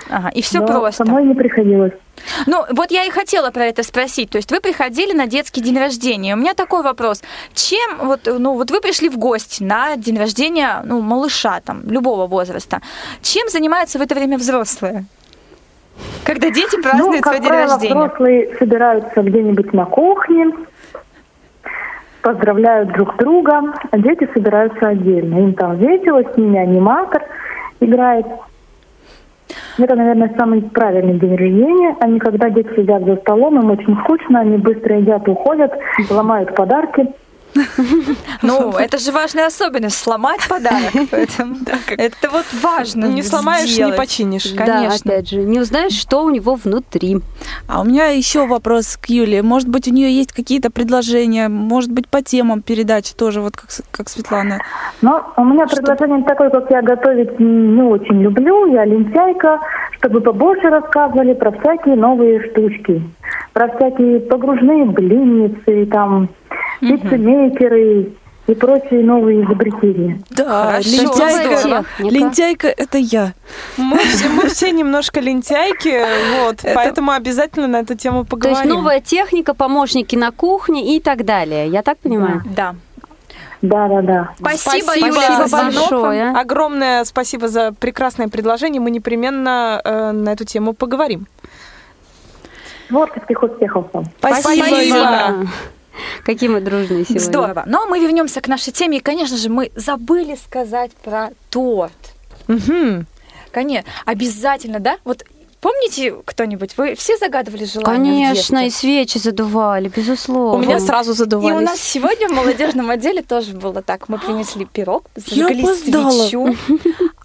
Ага, и все но просто. Самой не приходилось. Ну, вот я и хотела про это спросить. То есть вы приходили на детский день рождения. У меня такой вопрос. Чем, вот, ну, вот вы пришли в гости на день рождения, ну, малыша там, любого возраста. Чем занимаются в это время взрослые? Когда дети празднуют ну, свой день правило, рождения. взрослые собираются где-нибудь на кухне, поздравляют друг друга, а дети собираются отдельно. Им там весело, с ними аниматор играет. Это, наверное, самый правильный день рождения, не когда дети сидят за столом, им очень скучно, они быстро едят, уходят, ломают подарки. Ну, это же важная особенность сломать подарок. Это вот важно. Не сломаешь, не починишь. Да, Конечно. опять же, не узнаешь, что у него внутри. А у меня еще вопрос к Юле. Может быть, у нее есть какие-то предложения, может быть, по темам передачи тоже, вот как, Светлана. Но у меня предложение такое, как я готовить не очень люблю, я лентяйка, чтобы побольше рассказывали про всякие новые штучки, про всякие погружные блинницы, там, пиццемейкеры и прочие новые изобретения. Да, Хорошо, лентяйка, здорово. лентяйка это я. Мы все, мы все немножко лентяйки, вот, поэтому обязательно на эту тему То поговорим. есть новая техника, помощники на кухне и так далее. Я так понимаю? Да. Да-да-да. Спасибо, Спасибо Юля, за большое. Огромное спасибо за прекрасное предложение. Мы непременно э, на эту тему поговорим. Творческих успехов вам. Спасибо, Спасибо. Какие мы дружные сегодня. Здорово. Но мы вернемся к нашей теме. И, конечно же, мы забыли сказать про торт. Мгм. Конечно, обязательно, да? Вот помните кто-нибудь? Вы все загадывали желание в Конечно, и свечи задували, безусловно. У меня сразу И задувались. у нас сегодня в молодежном отделе тоже было так. Мы принесли пирог, зажгли свечу.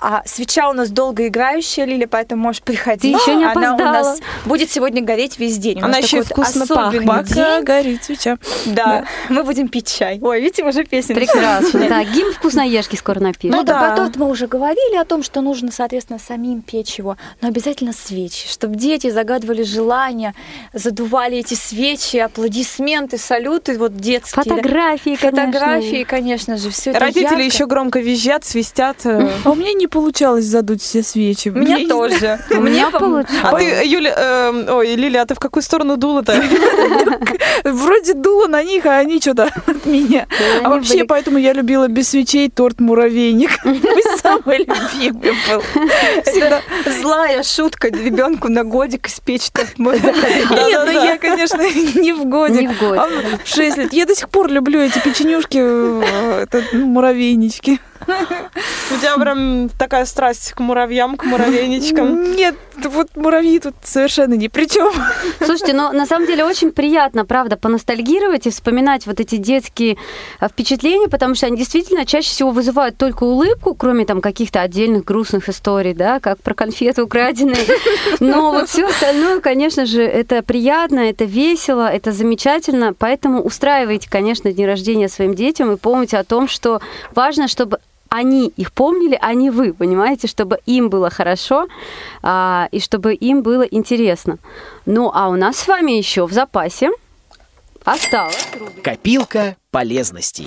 А свеча у нас долгоиграющая, Лиля, поэтому можешь приходить. Ты ещё не Она у нас будет сегодня гореть весь день. У Она нас еще вот вкусно пахнет. Пока день. горит свеча. Да, мы будем пить чай. Ой, видите, уже песня Прекрасно. Да, гимн вкусноежки скоро напишем. Ну да, да. про торт мы уже говорили о том, что нужно, соответственно, самим печь его, но обязательно свечи, чтобы дети загадывали желания, задували эти свечи, аплодисменты, салюты, вот детские. да. Фотографии, конечно. Фотографии, конечно же, все это Родители еще громко визжат, свистят. э. А у меня не получалось задуть все свечи. У меня тоже. У меня получилось. А ты, Юля, эм, ой, Лиля, а ты в какую сторону дула-то? Вроде дула на них, а они что-то от меня. А вообще, поэтому я любила без свечей торт муравейник. Мой самый любимый был. Всегда. Злая шутка ребенку на годик испечь торт Нет, ну я, конечно, не в годик. Не в годик, А в 6 лет. Я до сих пор люблю эти печенюшки, э, это, ну, муравейнички. У тебя прям такая страсть к муравьям, к муравейничкам. Нет, вот муравьи тут совершенно ни при чем. Слушайте, но на самом деле очень приятно, правда, поностальгировать и вспоминать вот эти детские а, впечатления, потому что они действительно чаще всего вызывают только улыбку, кроме там каких-то отдельных грустных историй, да, как про конфеты украденные. Но вот все остальное, конечно же, это приятно, это весело, это замечательно, поэтому устраивайте, конечно, дни рождения своим детям и помните о том, что важно, чтобы они их помнили, а не вы, понимаете, чтобы им было хорошо а, и чтобы им было интересно. Ну, а у нас с вами еще в запасе осталось Копилка полезностей.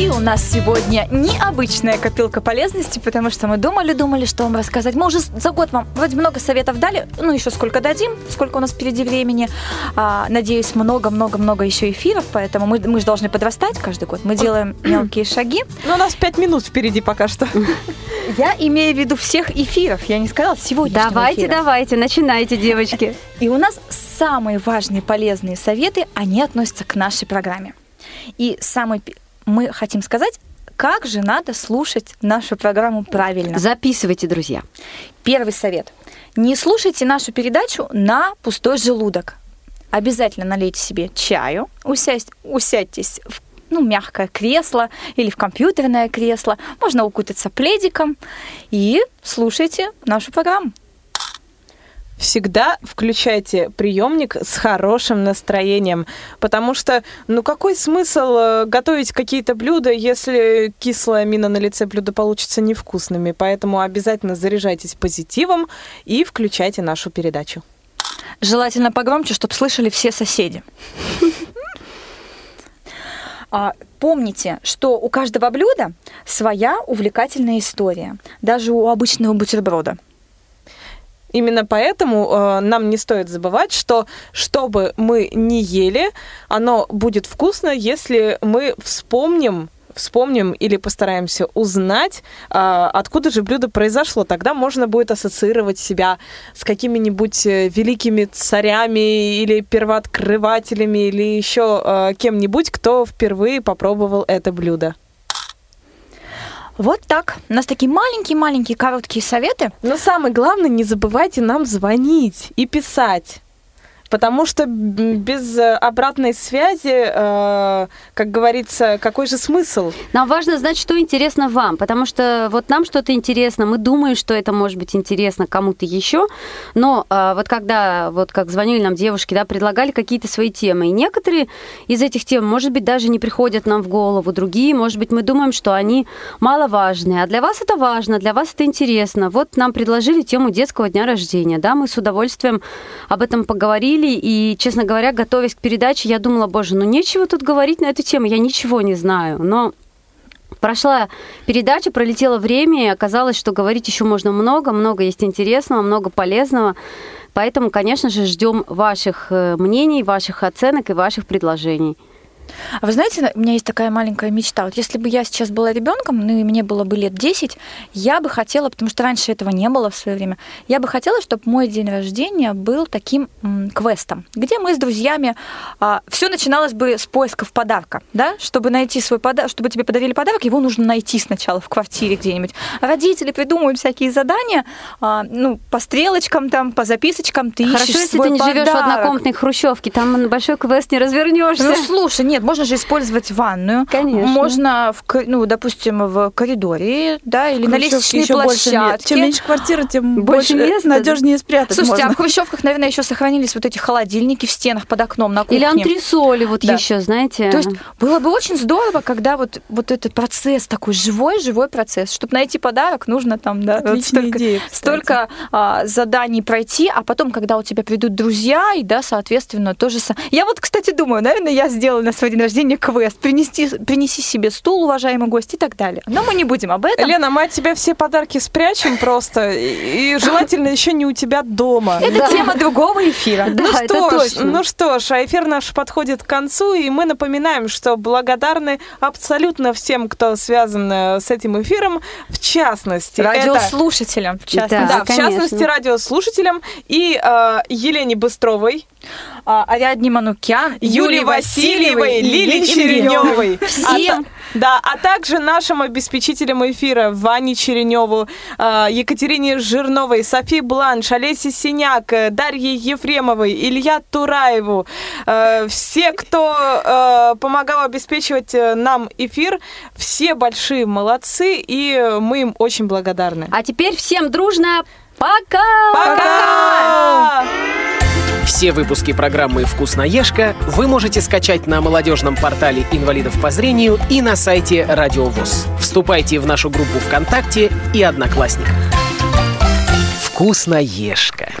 И у нас сегодня необычная копилка полезности, потому что мы думали-думали, что вам рассказать. Мы уже за год вам вроде много советов дали, ну еще сколько дадим, сколько у нас впереди времени. А, надеюсь, много-много-много еще эфиров, поэтому мы, мы же должны подрастать каждый год. Мы делаем мелкие шаги. Ну, у нас пять минут впереди пока что. Я имею в виду всех эфиров, я не сказала сегодня. Давайте, давайте, начинайте, девочки. И у нас самые важные полезные советы, они относятся к нашей программе. И самый мы хотим сказать, как же надо слушать нашу программу правильно. Записывайте, друзья. Первый совет. Не слушайте нашу передачу на пустой желудок. Обязательно налейте себе чаю, усясть, усядьтесь в ну, мягкое кресло или в компьютерное кресло. Можно укутаться пледиком и слушайте нашу программу. Всегда включайте приемник с хорошим настроением, потому что, ну какой смысл э, готовить какие-то блюда, если кислая мина на лице блюда получится невкусными? Поэтому обязательно заряжайтесь позитивом и включайте нашу передачу. Желательно погромче, чтобы слышали все соседи. А, Помните, что у каждого блюда своя увлекательная история, даже у обычного бутерброда. Именно поэтому э, нам не стоит забывать, что что бы мы ни ели, оно будет вкусно, если мы вспомним вспомним или постараемся узнать, а, откуда же блюдо произошло. Тогда можно будет ассоциировать себя с какими-нибудь э, великими царями или первооткрывателями или еще э, кем-нибудь, кто впервые попробовал это блюдо. Вот так. У нас такие маленькие-маленькие короткие советы. Но самое главное, не забывайте нам звонить и писать. Потому что без э, обратной связи, э, как говорится, какой же смысл? Нам важно знать, что интересно вам, потому что вот нам что-то интересно, мы думаем, что это может быть интересно кому-то еще, но а, вот когда, вот как звонили нам девушки, да, предлагали какие-то свои темы, и некоторые из этих тем, может быть, даже не приходят нам в голову, другие, может быть, мы думаем, что они маловажные, а для вас это важно, для вас это интересно. Вот нам предложили тему детского дня рождения, да, мы с удовольствием об этом поговорили, и, честно говоря, готовясь к передаче, я думала, боже, ну нечего тут говорить на эту тему, я ничего не знаю, но Прошла передача, пролетело время, и оказалось, что говорить еще можно много, много есть интересного, много полезного. Поэтому, конечно же, ждем ваших э, мнений, ваших оценок и ваших предложений. А вы знаете, у меня есть такая маленькая мечта. Вот если бы я сейчас была ребенком, ну и мне было бы лет 10, я бы хотела, потому что раньше этого не было в свое время, я бы хотела, чтобы мой день рождения был таким м, квестом, где мы с друзьями, все начиналось бы с поисков подарка, да, чтобы найти свой подарок, чтобы тебе подарили подарок, его нужно найти сначала в квартире где-нибудь. Родители придумывают всякие задания, а, ну, по стрелочкам там, по записочкам ты Хорошо, ищешь если свой ты не живешь в подарок. однокомнатной хрущевке, там на большой квест не развернешься. Ну, слушай, нет, можно же использовать ванную. Конечно. Можно, в, ну, допустим, в коридоре, да, или на лестничной еще площадке. Чем меньше квартира, тем Больше больше, места, надежнее спрятать Слушайте, а можно. в хрущевках, наверное, еще сохранились вот эти холодильники в стенах под окном на кухне. Или антресоли вот Да. еще, знаете. То есть было бы очень здорово, когда вот, вот этот процесс такой живой-живой процесс. Чтобы найти подарок, нужно там, да, вот столько, идея, кстати. столько а, заданий пройти, а потом, когда у тебя придут друзья, и да, соответственно, тоже... со- Я вот, кстати, думаю, наверное, я сделаю на свой день рождения квест. Принести, принеси себе стул, уважаемый гость, и так далее. Но мы не будем об этом. Лена, мы от тебя все подарки спрячем просто, и, и желательно еще не у тебя дома. Это Да. тема другого эфира. Да, ну что ж, ну что ж, а эфир наш подходит к концу, и мы напоминаем, что благодарны абсолютно всем, кто связан э, с этим эфиром, в частности, это- Радиослушателям, в частности. да, Да, в частности, радиослушателям и э, Елене Быстровой, А, Ариадне Манукян, Юлии Васильевой, Лилии Череневой. Всем. Да, а также нашим обеспечителям эфира Ване Череневу, э, Екатерине Жирновой, Софии Бланш, Олесе Синяк, э, Дарье Ефремовой, Илья Тураеву. Э, Все, кто э, помогал обеспечивать нам эфир, все большие молодцы, и мы им очень благодарны. А теперь всем дружно пока! Пока! Все выпуски программы «Вкусноежка» вы можете скачать на молодежном портале инвалидов по зрению и на сайте Радио ВОЗ. Вступайте в нашу группу ВКонтакте и Одноклассниках. «Вкусноежка».